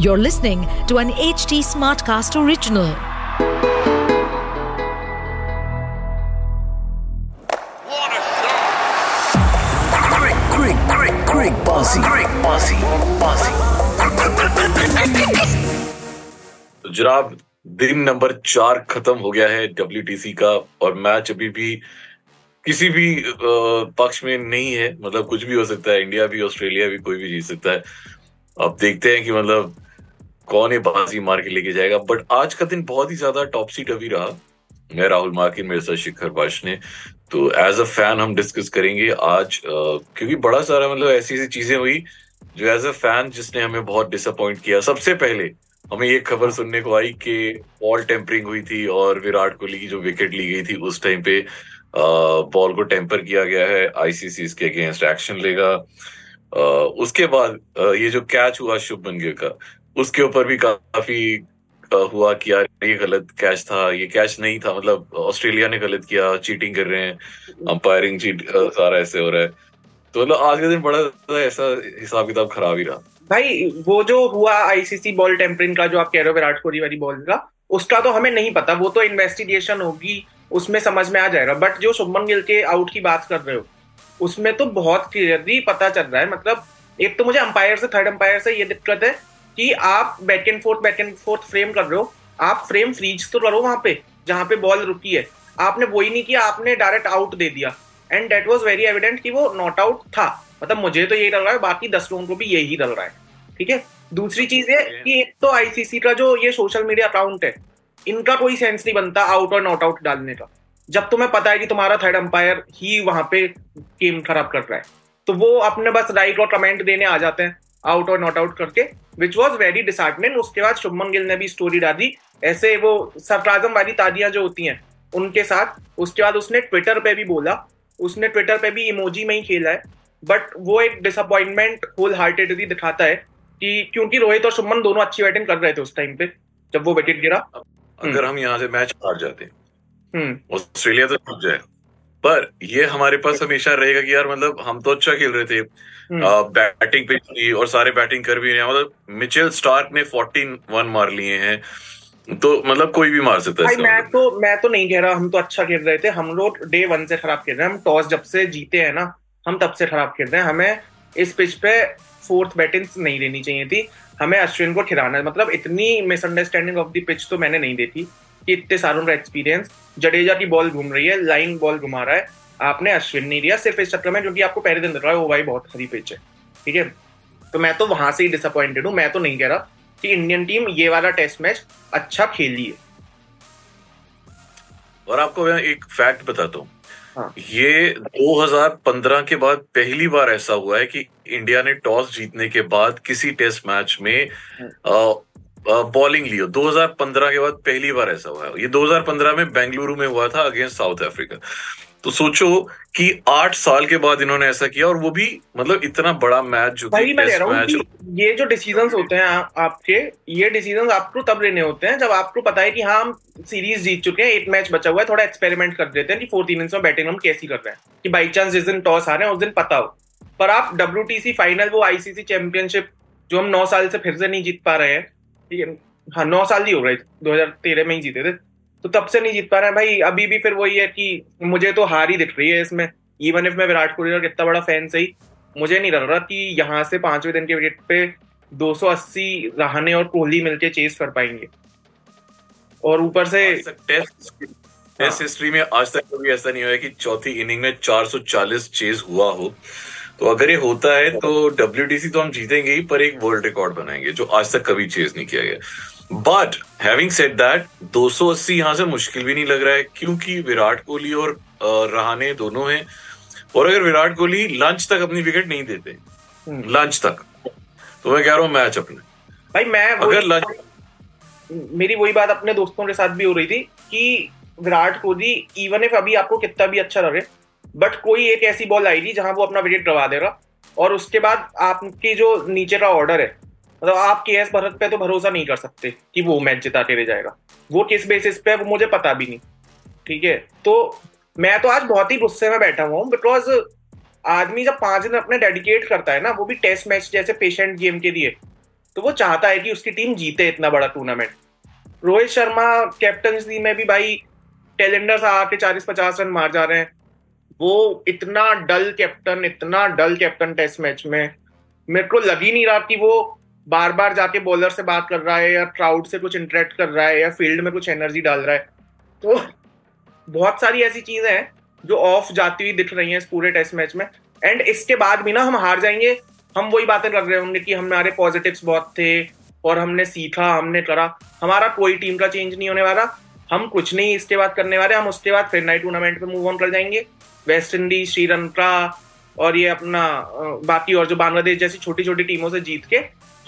You're listening to an HD Smartcast original. What जनाब दिन number चार खत्म हो गया है डब्ल्यू का और मैच अभी भी किसी भी पक्ष में नहीं है। मतलब कुछ भी हो सकता है। इंडिया भी ऑस्ट्रेलिया भी कोई भी जीत सकता है। अब देखते हैं कि मतलब कौन ये बाजी मार के लेके जाएगा? बट आज का दिन बहुत ही ज़्यादा टॉपसी टवी रहा। मैं राहुल मार्किन, मेरे साथ शिखर ने। तो एज अ फ़ैन हम डिस्कस करेंगे आज क्योंकि बड़ा सारा मतलब ऐसी ऐसी चीज़ें हुई जो एज अ फ़ैन जिसने हमें बहुत डिसअपॉइंट किया। सबसे पहले हमें ये खबर सुनने को आई कि बॉल टेम्परिंग हुई थी और विराट कोहली की जो विकेट ली गई थी उस टाइम पे बॉल को टेम्पर किया गया है। आईसीसी इसके अगेंस्ट एक्शन लेगा। उसके बाद ये जो कैच हुआ शुभमन गिल का उसके ऊपर भी काफ़ी हुआ कि यार ये गलत कैच था ये कैच नहीं था मतलब ऑस्ट्रेलिया ने गलत किया चीटिंग कर रहे हैं अंपायरिंग चीट सारा ऐसे हो रहा है। तो मतलब आज का दिन बड़ा ऐसा हिसाब किताब खराब ही रहा। भाई वो जो हुआ आईसीसी बॉल टेम्परिंग का जो आप कह रहे हो विराट कोहली वाली बॉल का उसका तो हमें नहीं पता वो तो इन्वेस्टिगेशन होगी उसमें समझ में आ जाएगा। बट जो शुभमन गिल के आउट की बात कर रहे हो उसमें तो बहुत क्लियरली पता चल रहा है मतलब एक तो मुझे अंपायर से थर्ड अंपायर से ये दिक्कत है कि आप back and forth back and forth frame कर रहे हो। आप फ्रेम फ्रीज तो करो वहाँ पे जहाँ पे बॉल रुकी है। आपने वो ही नहीं किया आपने डायरेक्ट आउट दे दिया। And that was very evident कि वो नॉट आउट था। मतलब मुझे तो यही लग रहा है बाकी दस लोगों को भी यही डल रहा है। ठीक है? दूसरी चीज़ है कि एक तो आईसीसी का जो ये सोशल मीडिया अकाउंट है इनका कोई सेंस नहीं बनता आउट और नॉट आउट डालने का। जब तुम्हें पता है कि तुम्हारा थर्ड अंपायर ही वहाँ पे गेम खराब कर रहा है तो वो अपने बस राइट और कमेंट देने आ जाते हैं। आउट और नॉट आउट करके विच वॉज़ वेरी डिसहार्टनिंग उसके बाद शुभमन गिल ने भी स्टोरी डाली। ऐसे वो सरप्राजम वाली तालियाँ जो होती हैं उनके साथ। उसके बाद उसने ट्विटर पे भी बोला। उसने ट्विटर पे भी इमोजी में ही खेला है। बट वो एक डिसअपॉइंटमेंट होल हार्टेडली दिखाता है कि क्योंकि रोहित और शुभमन दोनों अच्छी बैटिंग कर रहे थे उस टाइम पे जब वो विकेट गिरा। अगर हम यहाँ से मैच हार जाते हम्म। ऑस्ट्रेलिया तो जाए। पर ये हमारे पास हमेशा रहेगा कि यार मतलब हम तो अच्छा खेल रहे थे। हम्म। बैटिंग पे थी और सारे बैटिंग कर भी रहे हैं। मतलब मिचेल स्टार्क ने 14 वन मार लिए हैं। तो मतलब कोई भी मार सकता है मैं मतलब। तो मैं तो नहीं कह रहा हम तो अच्छा खेल रहे थे। हम लोग डे वन से खराब खेल रहे हैं। हम टॉस जब से जीते हैं ना हम तब से खराब खेल रहे हैं। हमें इस पिच पे फोर्थ बैटिंग नहीं लेनी चाहिए थी। हमें अश्विन को खिलाना मतलब इतनी मिसअंडरस्टैंडिंग ऑफ़ द पिच तो मैंने नहीं देखी। इतने सालों का एक्सपीरियंस जडेजा की बॉल घूम रही है लाइन बॉल घुमा रहा है। आपने अश्विन नहीं दिया सिर्फ़ इस चक्कर में क्योंकि आपको पहले दिन लग रहा है वो भाई बहुत खरी पिच है। ठीक है? तो मैं तो वहाँ से ही डिसअपॉइंटेड हूँ। मैं तो नहीं कह रहा कि इंडियन टीम ये वाला टेस्ट मैच अच्छा खेली है। और आपको मैं एक फैक्ट बताता हूँ। हाँ। ये 2015 के बाद पहली बार ऐसा हुआ है कि इंडिया ने टॉस जीतने के बाद किसी टेस्ट मैच में बॉलिंग ली हो 2015 के बाद पहली बार ऐसा हुआ ये 2015 में बेंगलुरु में हुआ था अगेंस्ट साउथ अफ्रीका तो सोचो कि आठ साल के बाद इन्होंने ऐसा किया और वो भी मतलब इतना बड़ा मैच जो भाई मैं कह रहा हूँ मैच ये जो डिसीजंस होते हैं आ, आपके ये डिसीजंस आपको तब लेने होते हैं जब आपको पता है कि हाँ हम सीरीज़ जीत चुके हैं एक मैच बचा हुआ है थोड़ा एक्सपेरिमेंट कर देते हैं कि फोर्थ इनिंग्स में बैटिंग हम कैसी कर रहे हैं। कि बाई चांस जिस दिन टॉस आ रहे हैं उस दिन पता हो। पर आप डब्ल्यू फाइनल वो आईसीसी चैंपियनशिप जो हम नौ साल से फिर से नहीं जीत पा रहे हैं ठीक है? हाँ नौ साल ही हो गए दो हज़ार तेरह में ही जीते थे। तो तब से नहीं जीत पा रहे हैं भाई। अभी भी फिर वही है कि मुझे तो हार ही दिख रही है इसमें। इवन इफ़ मैं विराट कोहली का कितना बड़ा फ़ैन सही मुझे नहीं लग रहा कि यहाँ से पाँचवें दिन के विकेट पे 280 रहाने और कोहली मिलके चेस कर पाएँगे। और ऊपर से टेस्ट टेस्ट हिस्ट्री में आज तक कभी ऐसा नहीं हुआ कि चौथी इनिंग में 440 चेज हुआ हो। तो अगर ये होता है तो डब्ल्यूडीसी तो हम जीतेंगे ही पर एक वर्ल्ड रिकॉर्ड बनाएँगे जो आज तक कभी चेज नहीं किया गया। बट हैविंग सेड दैट 280 यहाँ से मुश्किल भी नहीं लग रहा है क्योंकि विराट कोहली और रहाने दोनों हैं। और अगर विराट कोहली लंच तक अपनी विकेट नहीं देते हम्म। लंच तक तो मैं कह रहा हूँ मैच अपने। भाई मैं अगर लंच मेरी वही बात अपने दोस्तों के साथ भी हो रही थी कि विराट कोहली इवन इफ़ अभी आपको कितना भी अच्छा लगे बट कोई एक ऐसी बॉल आएगी जहाँ वो अपना विकेट गवा देगा और उसके बाद आपकी जो नीचे का ऑर्डर है मतलब आप के एस भरत पे तो भरोसा नहीं कर सकते कि वो मैच जिता के ले जाएगा। वो किस बेसिस पे है, वो मुझे पता भी नहीं। ठीक है? तो मैं तो आज बहुत ही गुस्से में बैठा हुआ हूँ बिकॉज़ आदमी जब पाँच दिन अपने डेडिकेट करता है ना, वो भी टेस्ट मैच जैसे पेशेंट गेम के लिए तो वो चाहता है कि उसकी टीम जीते इतना बड़ा टूर्नामेंट रोहित शर्मा कैप्टनसी में भी भाई टेलेंडर्स आके चालीस पचास रन मार जा रहे हैं। वो इतना डल कैप्टन, इतना डल कैप्टन टेस्ट मैच में। मेरे को लग ही नहीं रहा कि वो बार बार जाके बॉलर से बात कर रहा है या क्राउड से कुछ इंटरेक्ट कर रहा है या फ़ील्ड में कुछ एनर्जी डाल रहा है। तो बहुत सारी ऐसी चीज़ें हैं जो ऑफ़ जाती हुई दिख रही हैं इस पूरे टेस्ट मैच में। एंड इसके बाद भी ना हम हार जाएँगे। हम वही बातें कर रहे होंगे कि हमारे पॉजिटिव्स बहुत थे और हमने सीखा, हमने करा। हमारा कोई टीम का चेंज नहीं होने वाला। हम कुछ नहीं इसके बाद करने वाले। हम उसके बाद फिर नाइट टूर्नामेंट पे मूव ऑन कर जाएँगे। वेस्ट इंडीज, श्रीलंका और ये अपना बाकी और जो बांग्लादेश जैसी छोटी छोटी टीमों से जीत के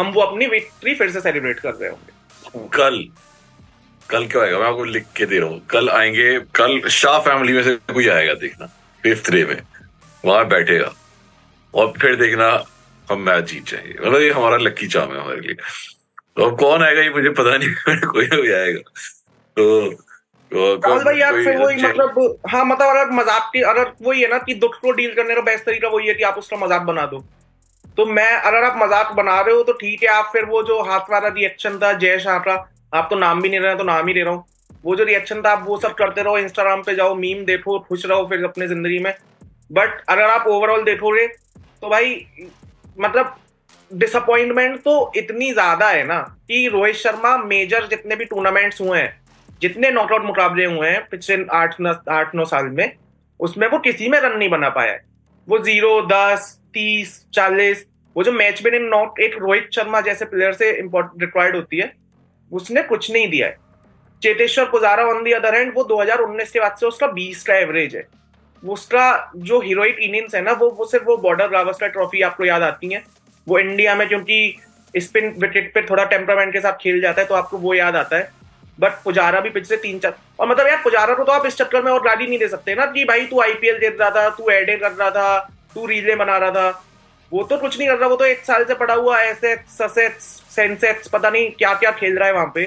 हम वो अपनी विक्ट्री फिर से सेलिब्रेट कर रहे होंगे। कल कल क्या आएगा? मैं आपको लिख के दे रहा हूँ। कल आएँगे, कल शाह फैमिली में से कोई आएगा देखना फिफ्थ डे में। वहाँ बैठेगा। और फिर देखना, हम मैच जीत जाएँगे। मतलब ये हमारा लक्की चाम है हमारे लिए। तो कौन आएगा ये मुझे पता नहीं, कोई कोई आएगा। तो कल भाई यार फिर वही मतलब हाँ मतलब अगर मज़ाक की अगर वही है ना कि दुख को डील करने का बेस्ट तरीका वही है कि आप उसका मज़ाक बना दो। तो मैं अगर आप मज़ाक बना रहे हो तो ठीक है आप फिर वो जो हाथ वाला रिएक्शन था जय शाह का आप तो नाम भी नहीं रहे तो नाम ही ले रहा हूँ। वो जो रिएक्शन था आप वो सब करते रहो इंस्टाग्राम पे जाओ मीम देखो खुश रहो फिर अपने ज़िंदगी में। बट अगर आप ओवरऑल देखोगे तो भाई मतलब डिसअपॉइंटमेंट तो इतनी ज़्यादा है ना कि रोहित शर्मा मेजर जितने भी टूर्नामेंट्स हुए हैं जितने नॉकआउट मुकाबले हुए हैं, पिछले आठ आठ नौ साल में, उसमें वो किसी में रन नहीं बना पाया है। वो ज़ीरो दस, तीस, चालीस, वो जो मैच विनिंग नॉट एक रोहित शर्मा जैसे प्लेयर से रिक्वायर्ड होती है, उसने कुछ नहीं दिया है। Cheteshwar Pujara on the other hand वो 2019 के बाद से उसका 20 का एवरेज है। उसका जो हीरोइक इनिंग्स है ना, वो वो सिर्फ़ वो बॉर्डर गावस्कर ट्रॉफी आपको याद आती है। वो इंडिया में क्योंकि स्पिन विकेट पे थोड़ा टेम्परामेंट के साथ खेल जाता है तो आपको वो याद आता है। बट पुजारा भी पिछले तीन चार और मतलब यार पुजारा को तो आप इस चक्कर में और गाली नहीं दे सकते ना कि भाई तू आईपीएल जीत रहा था, तू एडे कर रहा था, तू रीले बना रहा था। वो तो कुछ नहीं कर रहा, वो तो एक साल से पड़ा हुआ ऐसे सेंसेक्स पता नहीं क्या क्या खेल रहा है वहाँ पे।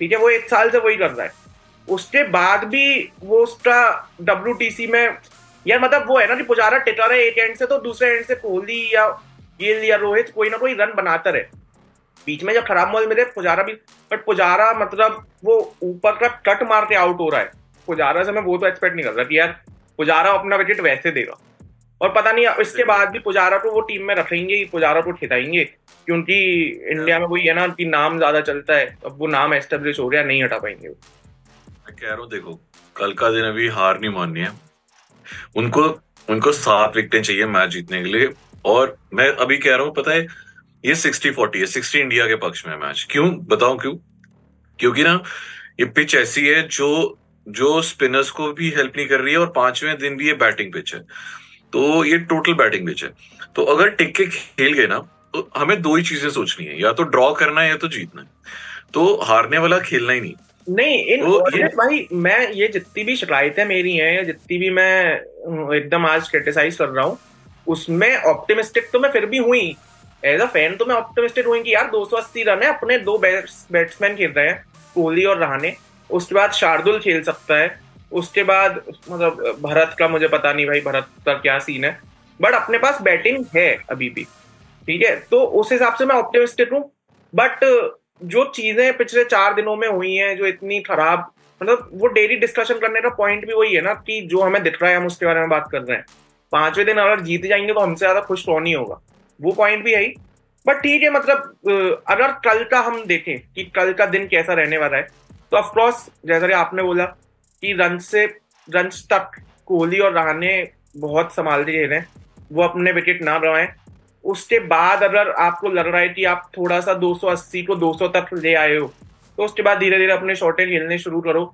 ठीक है, वो एक साल से वही कर रहा है। उसके बाद भी वो उसका डब्ल्यूटीसी में यार मतलब वो है ना कि पुजारा टिका रहे एक एंड से तो दूसरे एंड से कोहली या गिल या रोहित, कोई ना कोई रन बनाता रहे। बीच में जब खराब मॉल मिले, पुजारा भी बट पुजारा मतलब वो ऊपर का कट मार के आउट हो रहा है। पुजारा से मैं वो तो एक्सपेक्ट नहीं कर रहा कि यार, पुजारा अपना विकेट वैसे देगा। और पता नहीं इसके बाद भी पुजारा को वो टीम में रखेंगे पुजारा को खिलाएँगे क्योंकि इंडिया में वही है ना कि नाम ज़्यादा चलता है, अब वो नाम एस्टेब्लिश हो गया, नहीं हटा पाएँगे मैं कह रहा हूँ, देखो, कल का दिन अभी हार नहीं माननी है। उनको उनको सात विकटें चाहिए मैच जीतने के लिए। और मैं अभी कह रहा हूँ, पता है ये सिक्सटी फोर्टी है। सिक्सटी इंडिया के पक्ष में मैच। क्यों? बताओ क्यों? क्योंकि ना ये पिच ऐसी है जो जो स्पिनर्स को भी हेल्प नहीं कर रही है और पाँचवें दिन भी ये बैटिंग पिच है। तो ये टोटल बैटिंग पिच है। तो अगर टिक के खेल गए ना तो हमें दो ही चीज़ें सोचनी है। या तो ड्रॉ करना है या तो जीतना है। तो हारने वाला खेलना ही नहीं। नहीं इन तो ये... भाई मैं ये जितनी भी शिकायतें मेरी हैं या जितनी भी मैं एकदम आज क्रिटिसाइज कर रहा हूँ उसमें ऑप्टिमिस्टिक तो मैं फिर भी हुई। एज अ फ़ैन तो मैं ऑप्टिमिस्टिक हुई कि यार 280 रन है, अपने दो बैट्समैन खेल रहे हैं, कोहली और रहाने उसके बाद शार्दुल खेल सकता है। उसके बाद मतलब भरत का मुझे पता नहीं भाई, भरत का क्या सीन है। बट अपने पास बैटिंग है अभी भी। ठीक है? तो उस हिसाब से मैं ऑप्टिमिस्टिक हूँ। बट जो चीज़ें पिछले चार दिनों में हुई हैं, जो इतनी खराब मतलब वो डेली डिस्कशन करने का पॉइंट भी वही है ना, कि जो हमें दिख रहा है, हम उसके बारे में बात कर रहे हैं। पाँचवें दिन अगर जीत जाएँगे तो हमसे ज़्यादा खुश कौन ही होगा? वो पॉइंट भी है बट ठीक है मतलब अगर कल का हम देखें कि कल का दिन कैसा रहने वाला है तो ऑफकोर्स जैसा कि आपने बोला कि रन से रन तक कोहली और रहाने बहुत संभाल के खेले वो अपने विकेट ना रहे उसके बाद अगर आपको लग रहा है कि आप थोड़ा सा 280 को 200 तक ले आए हो तो उसके बाद धीरे धीरे अपने शॉर्टे खेलने शुरू करो।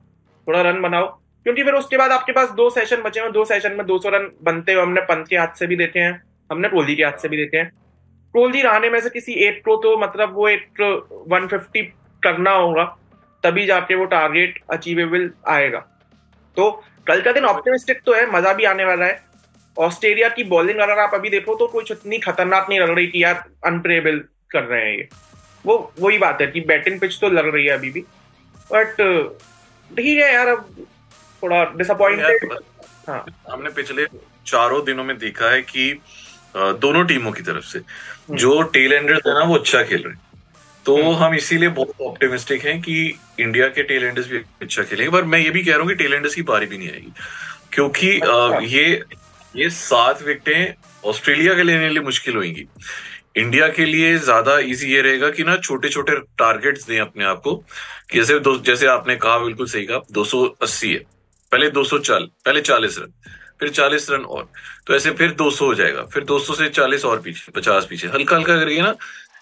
थोड़ा रन बनाओ। क्योंकि फिर उसके बाद आपके पास दो सेशन बचे हैं, दो सेशन में 200 रन बनते हुए हमने पंत के हाथ से भी देखे हैं। हमने कोहली के हाथ से भी देखे हैं। कोहली रहाने में से किसी एक को तो मतलब वो एक 150 करना होगा तभी जाके वो टारगेट अचीवेबल आएगा। तो कल का दिन ऑप्टिमिस्टिक तो है मज़ा भी आने वाला है। ऑस्ट्रेलिया की बॉलिंग अगर आप अभी देखो तो कुछ इतनी खतरनाक नहीं लग रही कि यार अनप्रेबल कर रहे हैं ये। वो वही बात है कि बैटिंग पिच तो लग रही है अभी भी। बट ठीक है यार अब थोड़ा डिसअपॉइंटेड हाँ। हमने पिछले चारों दिनों में देखा है कि दोनों टीमों की तरफ़ से। हम्म। जो टेल एंडर्स है ना वो अच्छा खेल रहे हैं। तो हम इसीलिए बहुत ऑप्टिमिस्टिक हैं कि इंडिया के टेलेंडर्स भी अच्छा खेलेंगे। पर मैं ये भी कह रहा हूँ कि टेलेंडर्स की बारी भी नहीं आएगी। क्योंकि अ, ये ये सात विकेटें ऑस्ट्रेलिया के लेने के लिए मुश्किल होंगी। इंडिया के लिए ज़्यादा इजी ये रहेगा कि ना छोटे छोटे टारगेट्स दें अपने आप को। जैसे जैसे आपने कहा बिल्कुल सही कहा 280 है। पहले 240 पहले 40 रन। फिर 40 रन और। तो ऐसे फिर 200 हो जाएगा। फिर 200 से 40 और पीछे 50 पीछे। हल्का हल्का करिए ना।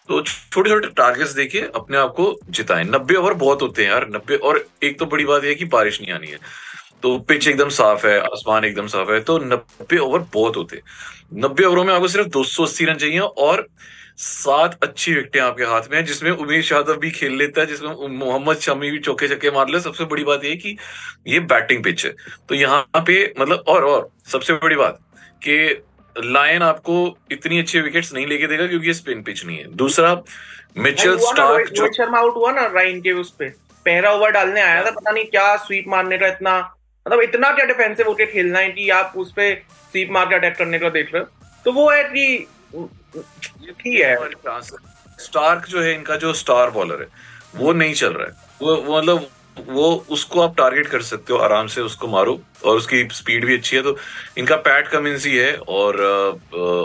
तो छोटे छोटे टारगेट्स देखिए, अपने आप को जिताएँ। नब्बे ओवर बहुत होते हैं यार, नब्बे और एक तो बड़ी बात यह कि बारिश नहीं आनी है। तो पिच एकदम साफ़ है, आसमान एकदम साफ़ है तो नब्बे ओवर बहुत होते हैं। नब्बे ओवरों में आपको सिर्फ़ 280 रन चाहिए और सात अच्छी विकेटें आपके हाथ में हैं जिसमें उमेश यादव भी खेल लेता है जिसमें मोहम्मद शमी भी चौके छक्के मार ले। सबसे बड़ी बात यह कि ये बैटिंग पिच है। तो यहाँ पे मतलब और और सबसे बड़ी बात कि लायन आपको इतनी अच्छी विकेट्स नहीं लेके देगा क्योंकि ये स्पिन पिच नहीं है। दूसरा मिचेल स्टार्क जो शर्मा आउट हुआ ना राइन के उस पे। पहला ओवर डालने आया था पता नहीं क्या स्वीप मारने का इतना मतलब इतना क्या डिफेंसिव होके खेलना है कि आप उस पे स्वीप मार के अटैक करने का देख रहे हो। तो वो है कि है। स्टार्क जो है, इनका जो स्टार बॉलर है, वो नहीं चल रहा है। वो मतलब वो, उसको आप टारगेट कर सकते हो, आराम से उसको मारो, और उसकी स्पीड भी अच्छी है तो इनका पैट कमिंस ही है, और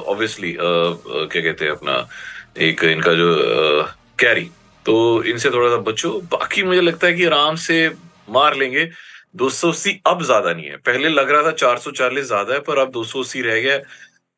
ऑब्वियसली क्या कहते हैं अपना, एक इनका जो कैरी तो इनसे थोड़ा सा बचो। बाकी मुझे लगता है कि आराम से मार लेंगे। 280 अब ज़्यादा नहीं है। पहले लग रहा था 440 ज़्यादा है, पर अब 280 रह गया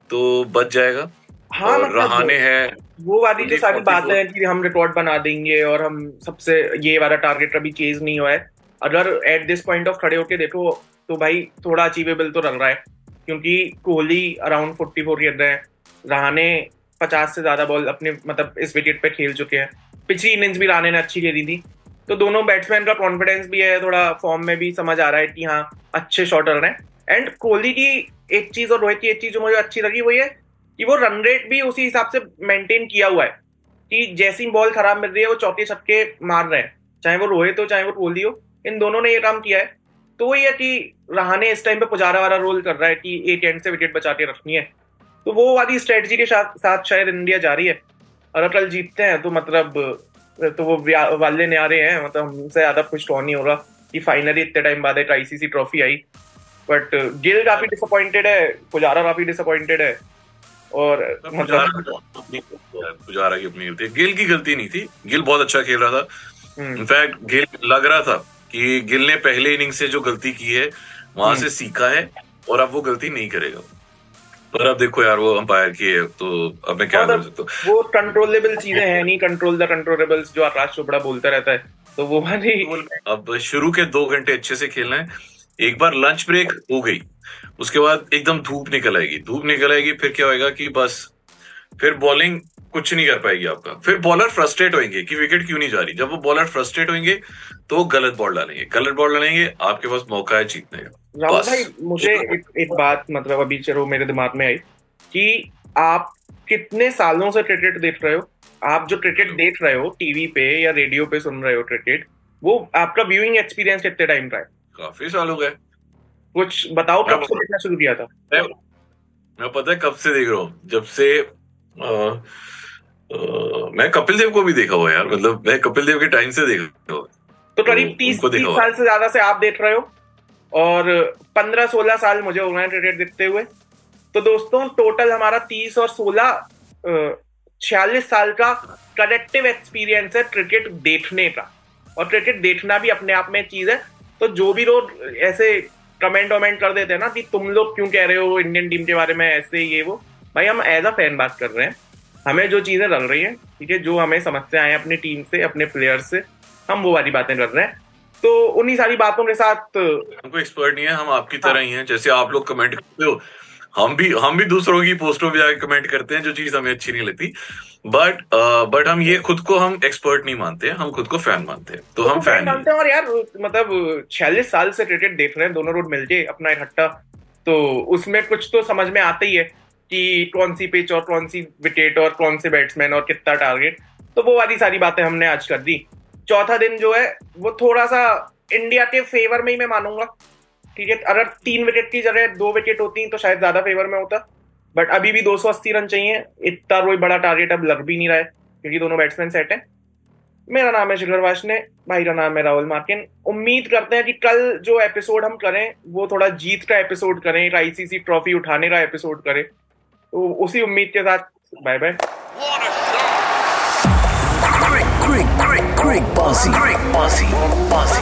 तो बच जाएगा। हाँ मतलब रहाने हैं। वो वाली जो सारी 44 बातें हैं कि हम रिकॉर्ड बना देंगे और हम सबसे ये वाला टारगेट अभी चेज नहीं हुआ है। अगर एट दिस पॉइंट ऑफ़ खड़े होके देखो तो भाई थोड़ा अचीवेबल तो लग रहा है क्योंकि कोहली अराउंड फोर्टी फोर खेल रहे हैं। रहाने पचास से ज़्यादा बॉल अपने मतलब इस विकेट पे खेल चुके हैं। पिछली इनिंग्स भी राणे ने अच्छी खेली थी। तो दोनों बैट्समैन का कॉन्फिडेंस भी है थोड़ा फॉर्म में भी समझ आ रहा है कि हाँ अच्छे शॉट रहे हैं। एंड कोहली की एक चीज़ और रोहित की एक चीज़ जो मुझे अच्छी लगी वो ये कि वो रन रेट भी उसी हिसाब से मेंटेन किया हुआ है कि जैसी बॉल खराब मिल रही है, वो चौथे छक्के मार रहे हैं। चाहे वो रोहित हो चाहे वो कोहली हो इन दोनों ने ये काम किया है। तो वो ये कि रहाने इस टाइम पे पुजारा वाला रोल कर रहा है कि एक एंड से विकेट बचा के रखनी है। तो वो वाली स्ट्रेटजी के साथ साथ शायद इंडिया जा रही है। और कल जीतते हैं तो मतलब तो वो वाले न्यारे हैं। मतलब हमसे ज़्यादा कुछ कौन नहीं हो रहा कि फाइनली इतने टाइम बाद एक आईसीसी ट्रॉफी आई। बट गिल काफ़ी डिसअपॉइंटेड है, पुजारा काफ़ी डिसअपॉइंटेड है। और पुजारा की अपनी गलती गिल की गलती नहीं थी। गिल बहुत अच्छा खेल रहा था। हम्म, इनफैक्ट गिल लग रहा था कि गिल ने पहले इनिंग से जो गलती की है वहाँ हम्म। से सीखा है और अब वो गलती नहीं करेगा। पर अब देखो यार वो अंपायर की है तो अब मैं क्या कर सकता हूँ? वो कंट्रोलेबल चीज़ें हैं नहीं कंट्रोल द कंट्रोलेबल्स जो आकाश चोपड़ा बोलता रहता है तो वो वाली अब शुरू के दो घंटे अच्छे से खेलना है। एक बार लंच ब्रेक हो गई। उसके बाद एकदम धूप निकल आएगी। धूप निकल आएगी फिर क्या होएगा कि बस फिर बॉलिंग कुछ नहीं कर पाएगी आपका। फिर बॉलर फ्रस्ट्रेट होंगे कि विकेट क्यों नहीं जा रही। जब वो बॉलर फ्रस्ट्रेट होंगे तो गलत बॉल डालेंगे। गलत बॉल डालेंगे आपके पास मौका है जीतने का। राहुल भाई मुझे एक, एक बात मतलब अभी चलो मेरे दिमाग में आई कि आप कितने सालों से क्रिकेट देख रहे हो? आप जो क्रिकेट देख रहे हो टीवी पे या रेडियो पे सुन रहे हो क्रिकेट वो आपका व्यूइंग एक्सपीरियंस कितने टाइम का है? काफ़ी साल हो गए। कुछ बताओ कब से देखना शुरू किया था? मैं मैं पता है कब से देख रहा हूँ? जब से अ, अ, मैं कपिल देव को भी देखा हुआ यार मतलब मैं कपिल देव के टाइम से देख रहा हूँ। तो करीब तीस तीस साल से ज़्यादा से आप देख रहे हो और पंद्रह सोलह साल मुझे क्रिकेट देखते हुए। तो दोस्तों टोटल हमारा तीस और सोलह छियालीस साल का कलेक्टिव एक्सपीरियंस है क्रिकेट देखने का। और क्रिकेट देखना भी अपने आप में चीज़ है तो जो भी लोग ऐसे कमेंट वमेंट कर देते हैं ना कि तुम लोग क्यों कह रहे हो इंडियन टीम के बारे में ऐसे ये वो भाई हम एज अ फ़ैन बात कर रहे हैं। हमें जो चीज़ें रल रही हैं ठीक है जो हमें समस्याएँ हैं अपनी टीम से अपने प्लेयर से हम वो वाली बातें कर रहे हैं। तो उन्हीं सारी बातों के साथ हमको एक्सपर्ट नहीं है हम आपकी तरह ही। हैं जैसे आप लोग कमेंट करते हो हम भी हम भी दूसरों की पोस्टों पे जाके कमेंट करते हैं जो चीज़ हमें अच्छी नहीं लगती। बट बट हम ये खुद को हम एक्सपर्ट नहीं मानते हैं हम खुद को फ़ैन मानते हैं। तो हम फ़ैन मानते हैं और यार मतलब छियालीस साल से क्रिकेट देख रहे हैं दोनों रोड मिलके अपना इकट्ठा। तो उसमें कुछ तो समझ में आता ही है कि कौन सी पिच और कौन सी विकेट और कौन से बैट्समैन और कितना टारगेट तो वो वाली सारी बातें हमने आज कर दी। चौथा दिन जो है वो थोड़ा सा इंडिया के फेवर में ही मैं मानूँगा। ठीक अगर तीन विकेट की जगह दो विकेट होती तो शायद ज़्यादा फेवर में होता बट अभी भी 280 रन चाहिए, इतना कोई बड़ा टारगेट अब लग भी नहीं रहा है, क्योंकि दोनों बैट्समैन सेट है मेरा नाम है शिखर वाशने भाई का नाम है राहुल मार्किन उम्मीद करते हैं कि कल जो एपिसोड हम करें, वो थोड़ा जीत का एपिसोड करें, एक आईसीसी ट्रॉफी उठाने का एपिसोड करें तो उसी उम्मीद के साथ bye bye great bossy. Great bossy. Bossy.